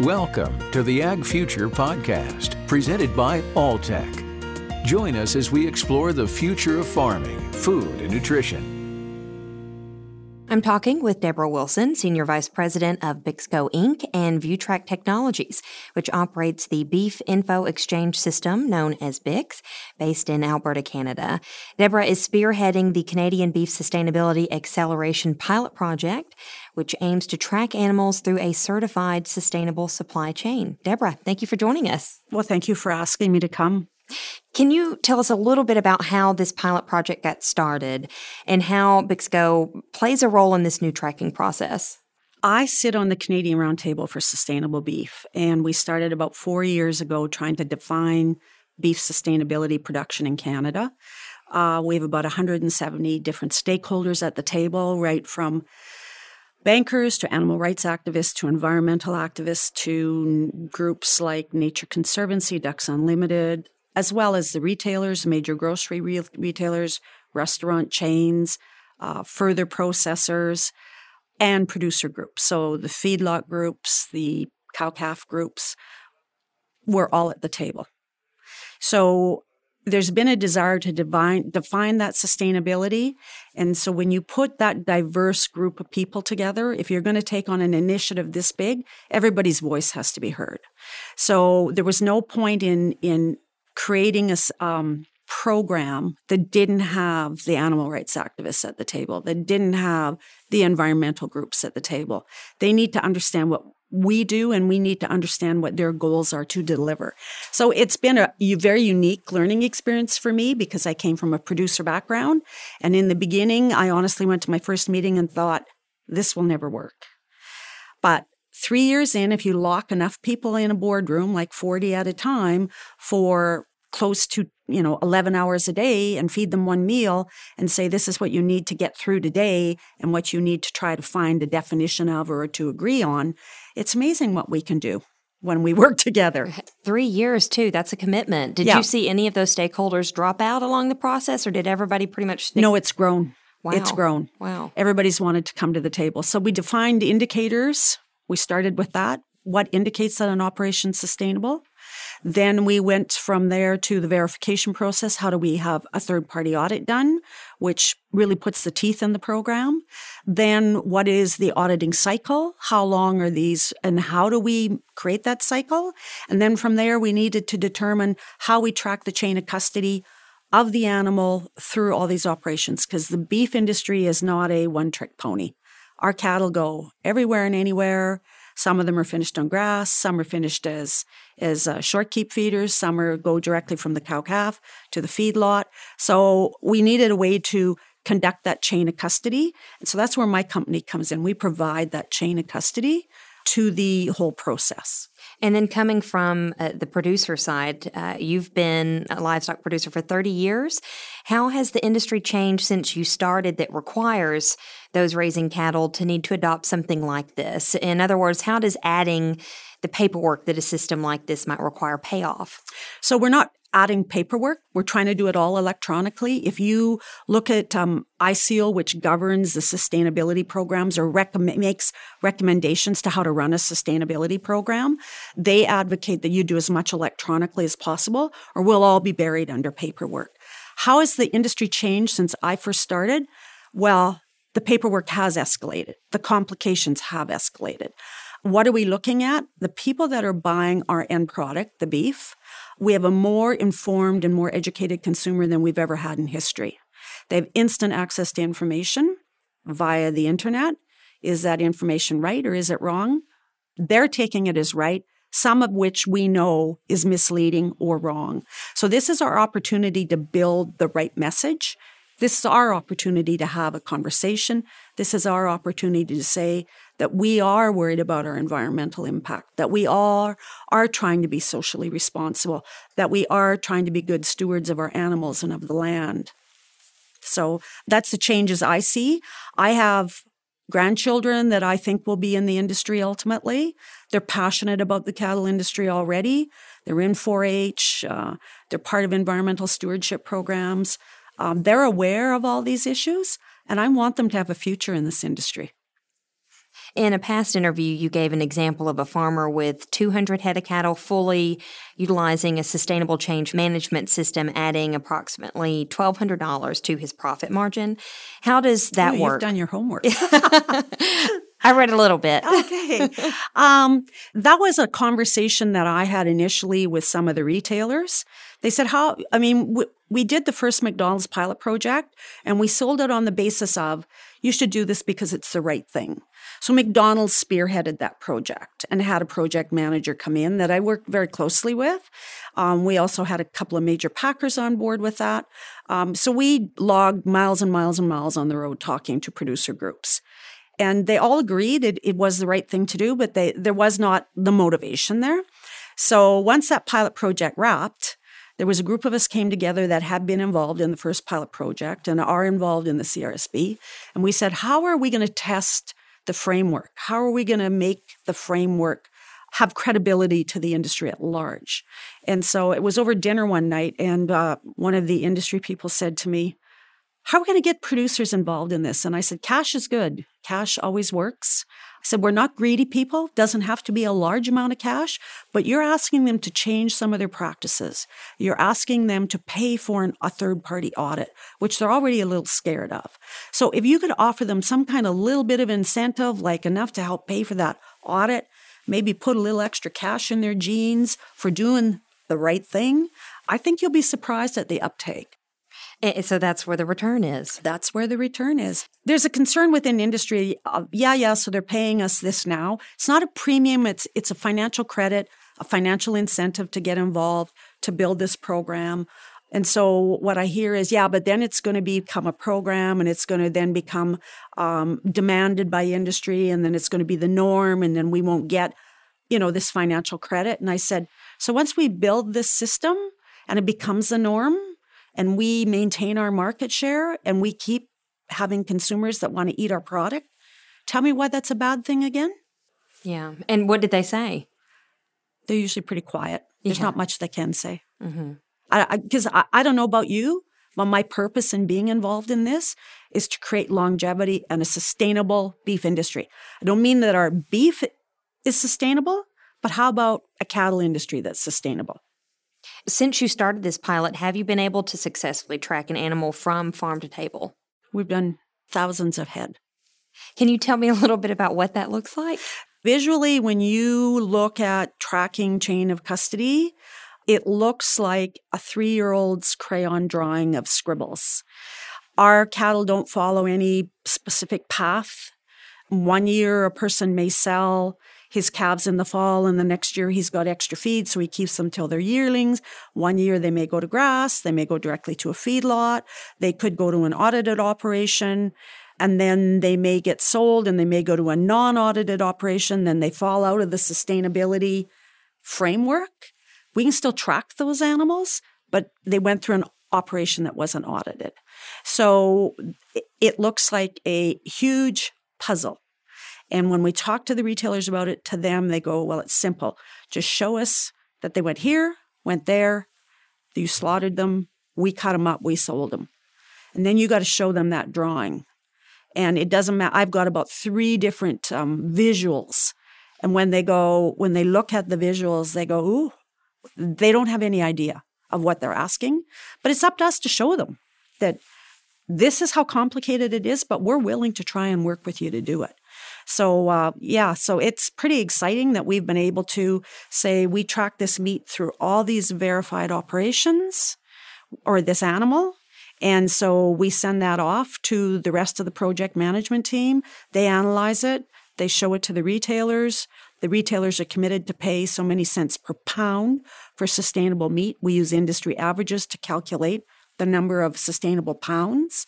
Welcome to the Ag Future Podcast, presented by Alltech. Join us as we explore the future of farming, food, and nutrition. I'm talking with Deborah Wilson, Senior Vice President of Bixco Inc. and ViewTrak Technologies, which operates the Beef Info Exchange System known as BIX, based in Alberta, Canada. Deborah is spearheading the Canadian Beef Sustainability Acceleration Pilot Project, which aims to track animals through a certified sustainable supply chain. Deborah, thank you for joining us. Well, thank you for asking me to come. Can you tell us a little bit about how this pilot project got started and how Bixco plays a role in this new tracking process? I sit on the Canadian Roundtable for Sustainable Beef, and we started about four years ago trying to define beef sustainability production in Canada. Uh, we have about 170 different stakeholders at the table, right from bankers to animal rights activists to environmental activists to groups like Nature Conservancy, Ducks Unlimited, as well as the retailers, major grocery re- retailers, restaurant chains, uh, further processors, and producer groups. So the feedlot groups, the cow calf groups, were all at the table. So there's been a desire to divine, define that sustainability. And so when you put that diverse group of people together, if you're going to take on an initiative this big, everybody's voice has to be heard. So there was no point in, in creating a um, program that didn't have the animal rights activists at the table, that didn't have the environmental groups at the table. They need to understand what we do and we need to understand what their goals are to deliver. So it's been a very unique learning experience for me because I came from a producer background. And in the beginning, I honestly went to my first meeting and thought, this will never work. But three years in, if you lock enough people in a boardroom, like 40 at a time, for close to you know 11 hours a day and feed them one meal and say this is what you need to get through today and what you need to try to find a definition of or to agree on. It's amazing what we can do when we work together. Three years too that's a commitment. Did yeah. you see any of those stakeholders drop out along the process or did everybody pretty much stick- no it's grown. Wow. it's grown. Wow. Everybody's wanted to come to the table. So we defined indicators. We started with that. What indicates that an operation is sustainable then we went from there to the verification process. How do we have a third party audit done, which really puts the teeth in the program? Then what is the auditing cycle? How long are these and how do we create that cycle? And then from there, we needed to determine how we track the chain of custody of the animal through all these operations because the beef industry is not a one trick pony. Our cattle go everywhere and anywhere. Some of them are finished on grass. Some are finished as as uh, short keep feeders. Some are go directly from the cow calf to the feedlot. So we needed a way to conduct that chain of custody, and so that's where my company comes in. We provide that chain of custody to the whole process. And then coming from uh, the producer side, uh, you've been a livestock producer for 30 years. How has the industry changed since you started that requires those raising cattle to need to adopt something like this? In other words, how does adding the paperwork that a system like this might require pay off? So we're not adding paperwork. We're trying to do it all electronically. If you look at um, ISEAL, which governs the sustainability programs or makes recommendations to how to run a sustainability program, they advocate that you do as much electronically as possible, or we'll all be buried under paperwork. How has the industry changed since I first started? Well, the paperwork has escalated. The complications have escalated. What are we looking at? The people that are buying our end product, the beef, we have a more informed and more educated consumer than we've ever had in history. They have instant access to information via the internet. Is that information right or is it wrong? They're taking it as right, some of which we know is misleading or wrong. So, this is our opportunity to build the right message. This is our opportunity to have a conversation. This is our opportunity to say, that we are worried about our environmental impact, that we are, are trying to be socially responsible, that we are trying to be good stewards of our animals and of the land. So that's the changes I see. I have grandchildren that I think will be in the industry ultimately. They're passionate about the cattle industry already. They're in 4 H, uh, they're part of environmental stewardship programs. Um, they're aware of all these issues, and I want them to have a future in this industry. In a past interview, you gave an example of a farmer with 200 head of cattle fully utilizing a sustainable change management system, adding approximately $1,200 to his profit margin. How does that Ooh, work? You've done your homework. I read a little bit. okay. Um, that was a conversation that I had initially with some of the retailers. They said, How, I mean, w- we did the first McDonald's pilot project and we sold it on the basis of you should do this because it's the right thing. So McDonald's spearheaded that project and had a project manager come in that I worked very closely with. Um, we also had a couple of major packers on board with that. Um, so we logged miles and miles and miles on the road talking to producer groups and they all agreed it, it was the right thing to do, but they, there was not the motivation there. So once that pilot project wrapped, there was a group of us came together that had been involved in the first pilot project and are involved in the CRSB. And we said, how are we going to test the framework? How are we going to make the framework have credibility to the industry at large? And so it was over dinner one night, and uh, one of the industry people said to me, how are we going to get producers involved in this? And I said, cash is good. Cash always works. I said, we're not greedy people. Doesn't have to be a large amount of cash, but you're asking them to change some of their practices. You're asking them to pay for an, a third party audit, which they're already a little scared of. So if you could offer them some kind of little bit of incentive, like enough to help pay for that audit, maybe put a little extra cash in their jeans for doing the right thing, I think you'll be surprised at the uptake. And so that's where the return is. That's where the return is. There's a concern within industry. Of, yeah, yeah. So they're paying us this now. It's not a premium. It's it's a financial credit, a financial incentive to get involved to build this program. And so what I hear is, yeah, but then it's going to become a program, and it's going to then become um, demanded by industry, and then it's going to be the norm, and then we won't get, you know, this financial credit. And I said, so once we build this system and it becomes the norm, and we maintain our market share and we keep having consumers that want to eat our product, tell me why that's a bad thing again. Yeah. And what did they say? They're usually pretty quiet. There's Yeah. not much they can say. Mm-hmm. Because I, I, I don't know about you, but my purpose in being involved in this is to create longevity and a sustainable beef industry. I don't mean that our beef is sustainable, but how about a cattle industry that's sustainable? Since you started this pilot, have you been able to successfully track an animal from farm to table? We've done thousands of head. Can you tell me a little bit about what that looks like? Visually, when you look at tracking chain of custody, it looks like a three year old's crayon drawing of scribbles. Our cattle don't follow any specific path. One year, a person may sell his calves in the fall, and the next year he's got extra feed, so he keeps them till they're yearlings. One year they may go to grass, they may go directly to a feedlot, they could go to an audited operation, and then they may get sold and they may go to a non audited operation, then they fall out of the sustainability framework. We can still track those animals, but they went through an operation that wasn't audited. So it- it looks like a huge puzzle. And when we talk to the retailers about it, to them, they go, well, it's simple. Just show us that they went here, went there, you slaughtered them, we cut them up, we sold them. And then you got to show them that drawing. And it doesn't matter. I've got about three different um, visuals. And when they go, when they look at the visuals, they go, ooh, they don't have any idea of what they're asking. But it's up to us to show them that this is how complicated it is, but we're willing to try and work with you to do it. So, uh, yeah, so it's pretty exciting that we've been able to say we track this meat through all these verified operations or this animal. And so we send that off to the rest of the project management team. They analyze it, they show it to the retailers. The retailers are committed to pay so many cents per pound for sustainable meat. We use industry averages to calculate the number of sustainable pounds.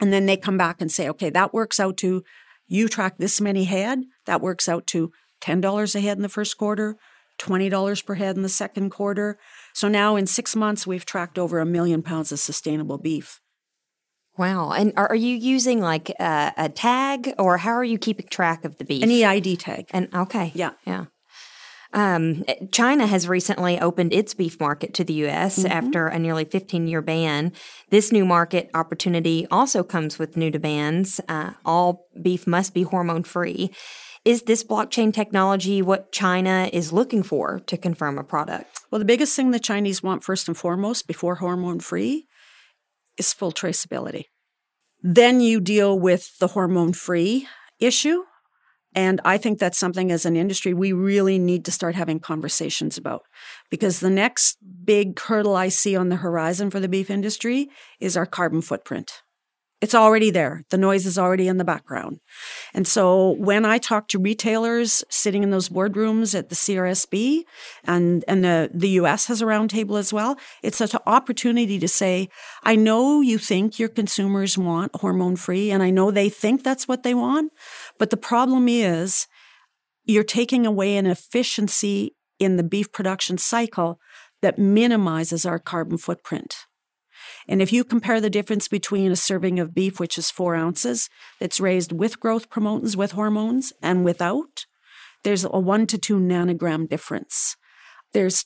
And then they come back and say, okay, that works out to you track this many head, that works out to $10 a head in the first quarter, $20 per head in the second quarter. So now in six months, we've tracked over a million pounds of sustainable beef. Wow. And are, are you using like a, a tag or how are you keeping track of the beef? An EID tag. And okay. Yeah. Yeah. Um, China has recently opened its beef market to the U.S. Mm-hmm. after a nearly 15 year ban. This new market opportunity also comes with new demands. Uh, all beef must be hormone free. Is this blockchain technology what China is looking for to confirm a product? Well, the biggest thing the Chinese want, first and foremost, before hormone free, is full traceability. Then you deal with the hormone free issue. And I think that's something as an industry we really need to start having conversations about because the next big hurdle I see on the horizon for the beef industry is our carbon footprint. It's already there. The noise is already in the background. And so when I talk to retailers sitting in those boardrooms at the CRSB and, and the, the US has a roundtable as well, it's such an opportunity to say, I know you think your consumers want hormone free and I know they think that's what they want. But the problem is you're taking away an efficiency in the beef production cycle that minimizes our carbon footprint. And if you compare the difference between a serving of beef, which is four ounces, that's raised with growth promotants, with hormones, and without, there's a one to two nanogram difference. There's,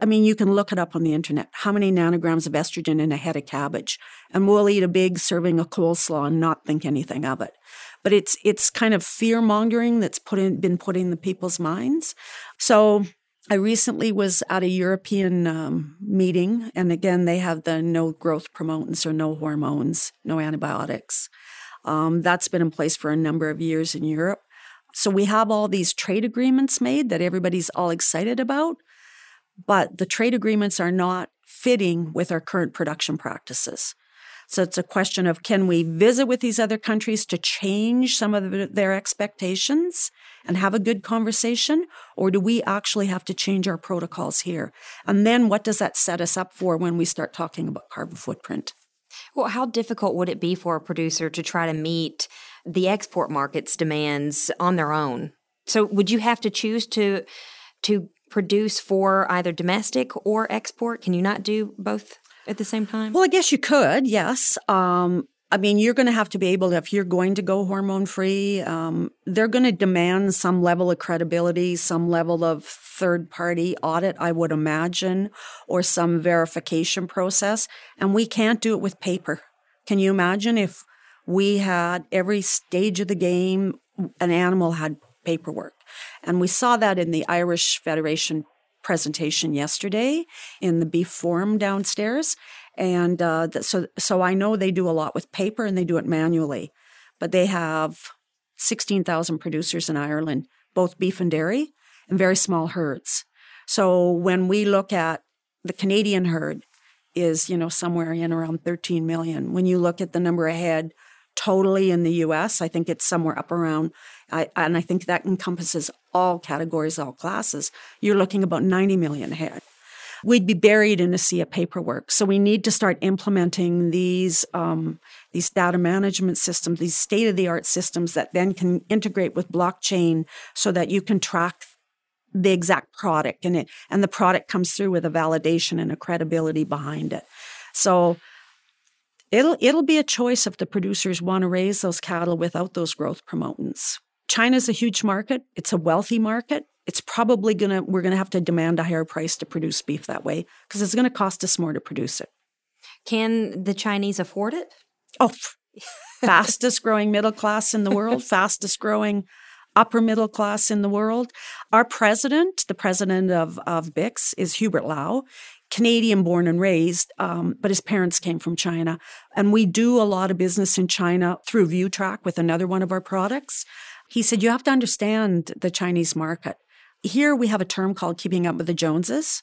I mean, you can look it up on the internet. How many nanograms of estrogen in a head of cabbage? And we'll eat a big serving of coleslaw and not think anything of it. But it's it's kind of fear mongering that's put in, been put in the people's minds. So I recently was at a European um, meeting, and again, they have the no growth promotants or no hormones, no antibiotics. Um, that's been in place for a number of years in Europe. So we have all these trade agreements made that everybody's all excited about, but the trade agreements are not fitting with our current production practices. So it's a question of can we visit with these other countries to change some of their expectations and have a good conversation? Or do we actually have to change our protocols here? And then what does that set us up for when we start talking about carbon footprint? Well, how difficult would it be for a producer to try to meet the export market's demands on their own? So would you have to choose to to produce for either domestic or export? Can you not do both? At the same time? Well, I guess you could, yes. Um, I mean, you're going to have to be able to, if you're going to go hormone free, um, they're going to demand some level of credibility, some level of third party audit, I would imagine, or some verification process. And we can't do it with paper. Can you imagine if we had every stage of the game, an animal had paperwork? And we saw that in the Irish Federation presentation yesterday in the beef forum downstairs. And uh, so, so I know they do a lot with paper and they do it manually, but they have 16,000 producers in Ireland, both beef and dairy, and very small herds. So when we look at the Canadian herd, is you know somewhere in around 13 million. When you look at the number ahead totally in the U.S., I think it's somewhere up around I, and I think that encompasses all categories, all classes. You're looking about 90 million ahead. We'd be buried in a sea of paperwork. So we need to start implementing these um, these data management systems, these state of the art systems that then can integrate with blockchain, so that you can track the exact product and it and the product comes through with a validation and a credibility behind it. So it'll it'll be a choice if the producers want to raise those cattle without those growth promotants. China's a huge market. It's a wealthy market. It's probably going to, we're going to have to demand a higher price to produce beef that way because it's going to cost us more to produce it. Can the Chinese afford it? Oh, fastest growing middle class in the world, fastest growing upper middle class in the world. Our president, the president of, of BIX, is Hubert Lau. Canadian born and raised, um, but his parents came from China. And we do a lot of business in China through ViewTrak with another one of our products. He said, You have to understand the Chinese market. Here we have a term called keeping up with the Joneses.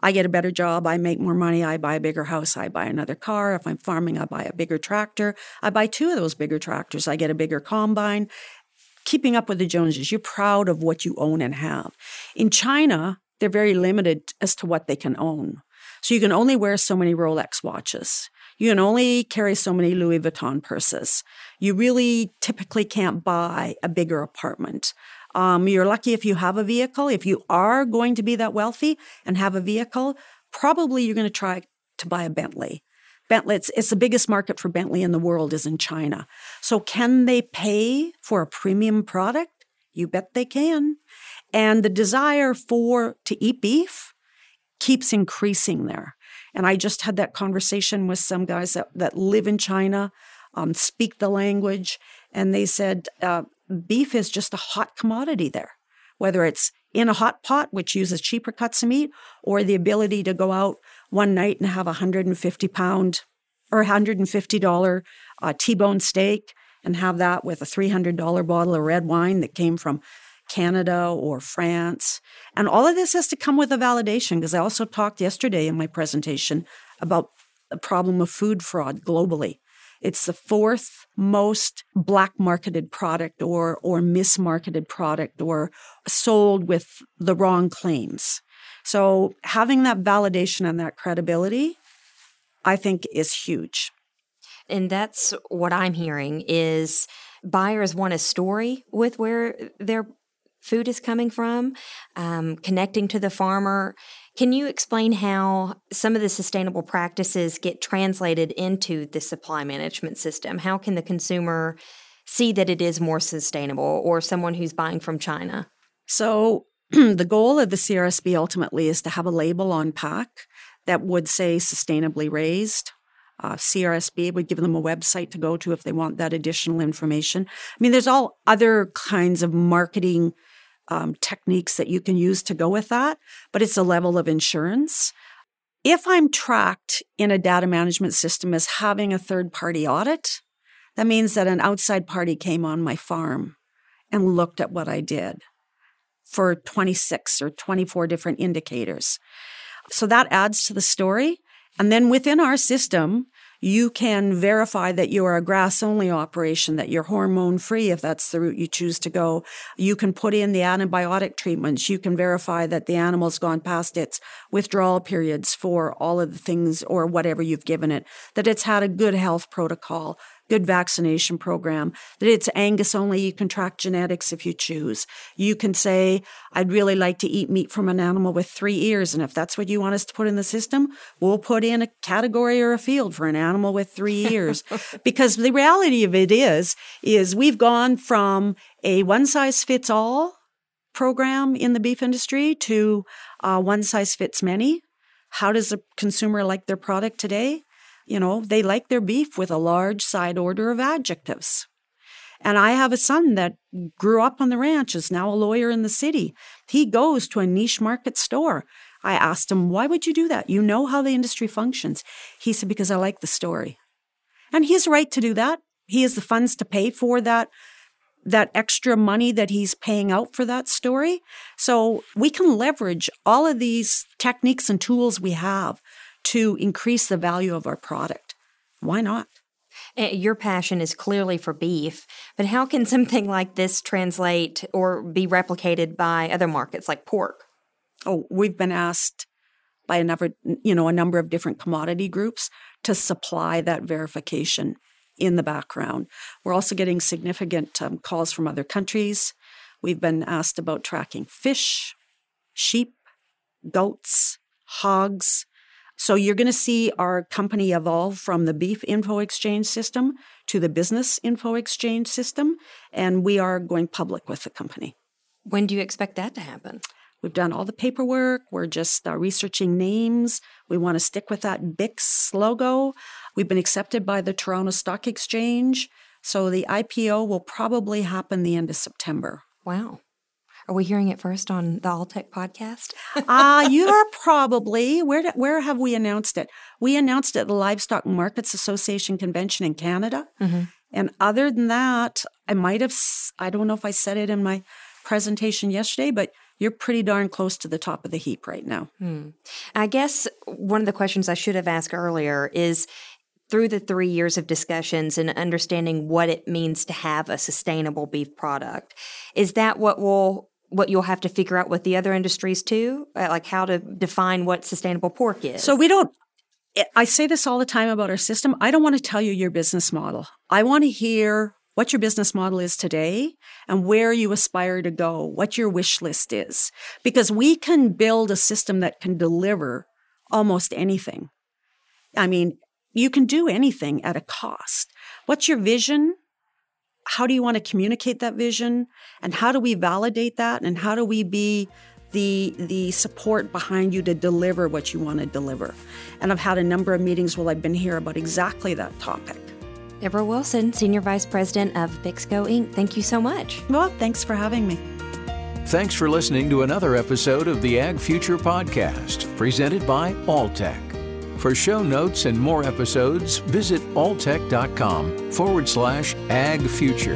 I get a better job, I make more money, I buy a bigger house, I buy another car. If I'm farming, I buy a bigger tractor. I buy two of those bigger tractors, I get a bigger combine. Keeping up with the Joneses, you're proud of what you own and have. In China, they're very limited as to what they can own. So you can only wear so many Rolex watches. You can only carry so many Louis Vuitton purses. You really typically can't buy a bigger apartment. Um, you're lucky if you have a vehicle. If you are going to be that wealthy and have a vehicle, probably you're going to try to buy a Bentley. Bentley, it's, it's the biggest market for Bentley in the world is in China. So can they pay for a premium product? You bet they can. And the desire for to eat beef keeps increasing there. And I just had that conversation with some guys that, that live in China, um, speak the language, and they said uh, beef is just a hot commodity there, whether it's in a hot pot, which uses cheaper cuts of meat, or the ability to go out one night and have a 150 pound or $150 uh, T-bone steak and have that with a $300 bottle of red wine that came from Canada or France. And all of this has to come with a validation because I also talked yesterday in my presentation about the problem of food fraud globally. It's the fourth most black marketed product or or mismarketed product or sold with the wrong claims. So having that validation and that credibility I think is huge. And that's what I'm hearing is buyers want a story with where their food is coming from, um, connecting to the farmer. Can you explain how some of the sustainable practices get translated into the supply management system? How can the consumer see that it is more sustainable or someone who's buying from China? So, the goal of the CRSB ultimately is to have a label on pack that would say sustainably raised. Uh, CRSB would give them a website to go to if they want that additional information. I mean, there's all other kinds of marketing um, techniques that you can use to go with that, but it's a level of insurance. If I'm tracked in a data management system as having a third party audit, that means that an outside party came on my farm and looked at what I did for 26 or 24 different indicators. So that adds to the story. And then within our system, you can verify that you are a grass only operation, that you're hormone free if that's the route you choose to go. You can put in the antibiotic treatments. You can verify that the animal's gone past its withdrawal periods for all of the things or whatever you've given it, that it's had a good health protocol, good vaccination program, that it's Angus only. You can track genetics if you choose. You can say, I'd really like to eat meat from an animal with three ears. And if that's what you want us to put in the system, we'll put in a category or a field for an animal with three ears. because the reality of it is, is we've gone from a one size fits all program in the beef industry to uh, one size fits many. How does a consumer like their product today? You know, they like their beef with a large side order of adjectives. And I have a son that grew up on the ranch, is now a lawyer in the city. He goes to a niche market store. I asked him, Why would you do that? You know how the industry functions. He said, Because I like the story. And he has a right to do that. He has the funds to pay for that that extra money that he's paying out for that story. So we can leverage all of these techniques and tools we have to increase the value of our product. Why not? Eh, your passion is clearly for beef, but how can something like this translate or be replicated by other markets like pork? Oh, we've been asked by a number, you know, a number of different commodity groups to supply that verification in the background. We're also getting significant um, calls from other countries. We've been asked about tracking fish, sheep, goats, hogs, so you're going to see our company evolve from the beef info exchange system to the business info exchange system, and we are going public with the company. When do you expect that to happen? We've done all the paperwork. We're just uh, researching names. We want to stick with that BIX logo. We've been accepted by the Toronto Stock Exchange. So the IPO will probably happen the end of September. Wow. Are we hearing it first on the Alltech podcast? Ah, uh, you're probably. Where where have we announced it? We announced it at the Livestock Markets Association convention in Canada. Mm-hmm. And other than that, I might have. I don't know if I said it in my presentation yesterday, but you're pretty darn close to the top of the heap right now. Hmm. I guess one of the questions I should have asked earlier is through the three years of discussions and understanding what it means to have a sustainable beef product, is that what will what you'll have to figure out with the other industries too, uh, like how to define what sustainable pork is. So we don't. I say this all the time about our system. I don't want to tell you your business model. I want to hear what your business model is today and where you aspire to go, what your wish list is, because we can build a system that can deliver almost anything. I mean, you can do anything at a cost. What's your vision? how do you want to communicate that vision? And how do we validate that? And how do we be the the support behind you to deliver what you want to deliver? And i've had a number of meetings while i've been here about exactly that topic. Deborah wilson senior vice president of bixco inc. Thank you so much. Well thanks for having me. Thanks for listening to another episode of the ag future podcast presented by alltech. For show notes and more episodes, visit alltech.com forward slash ag future.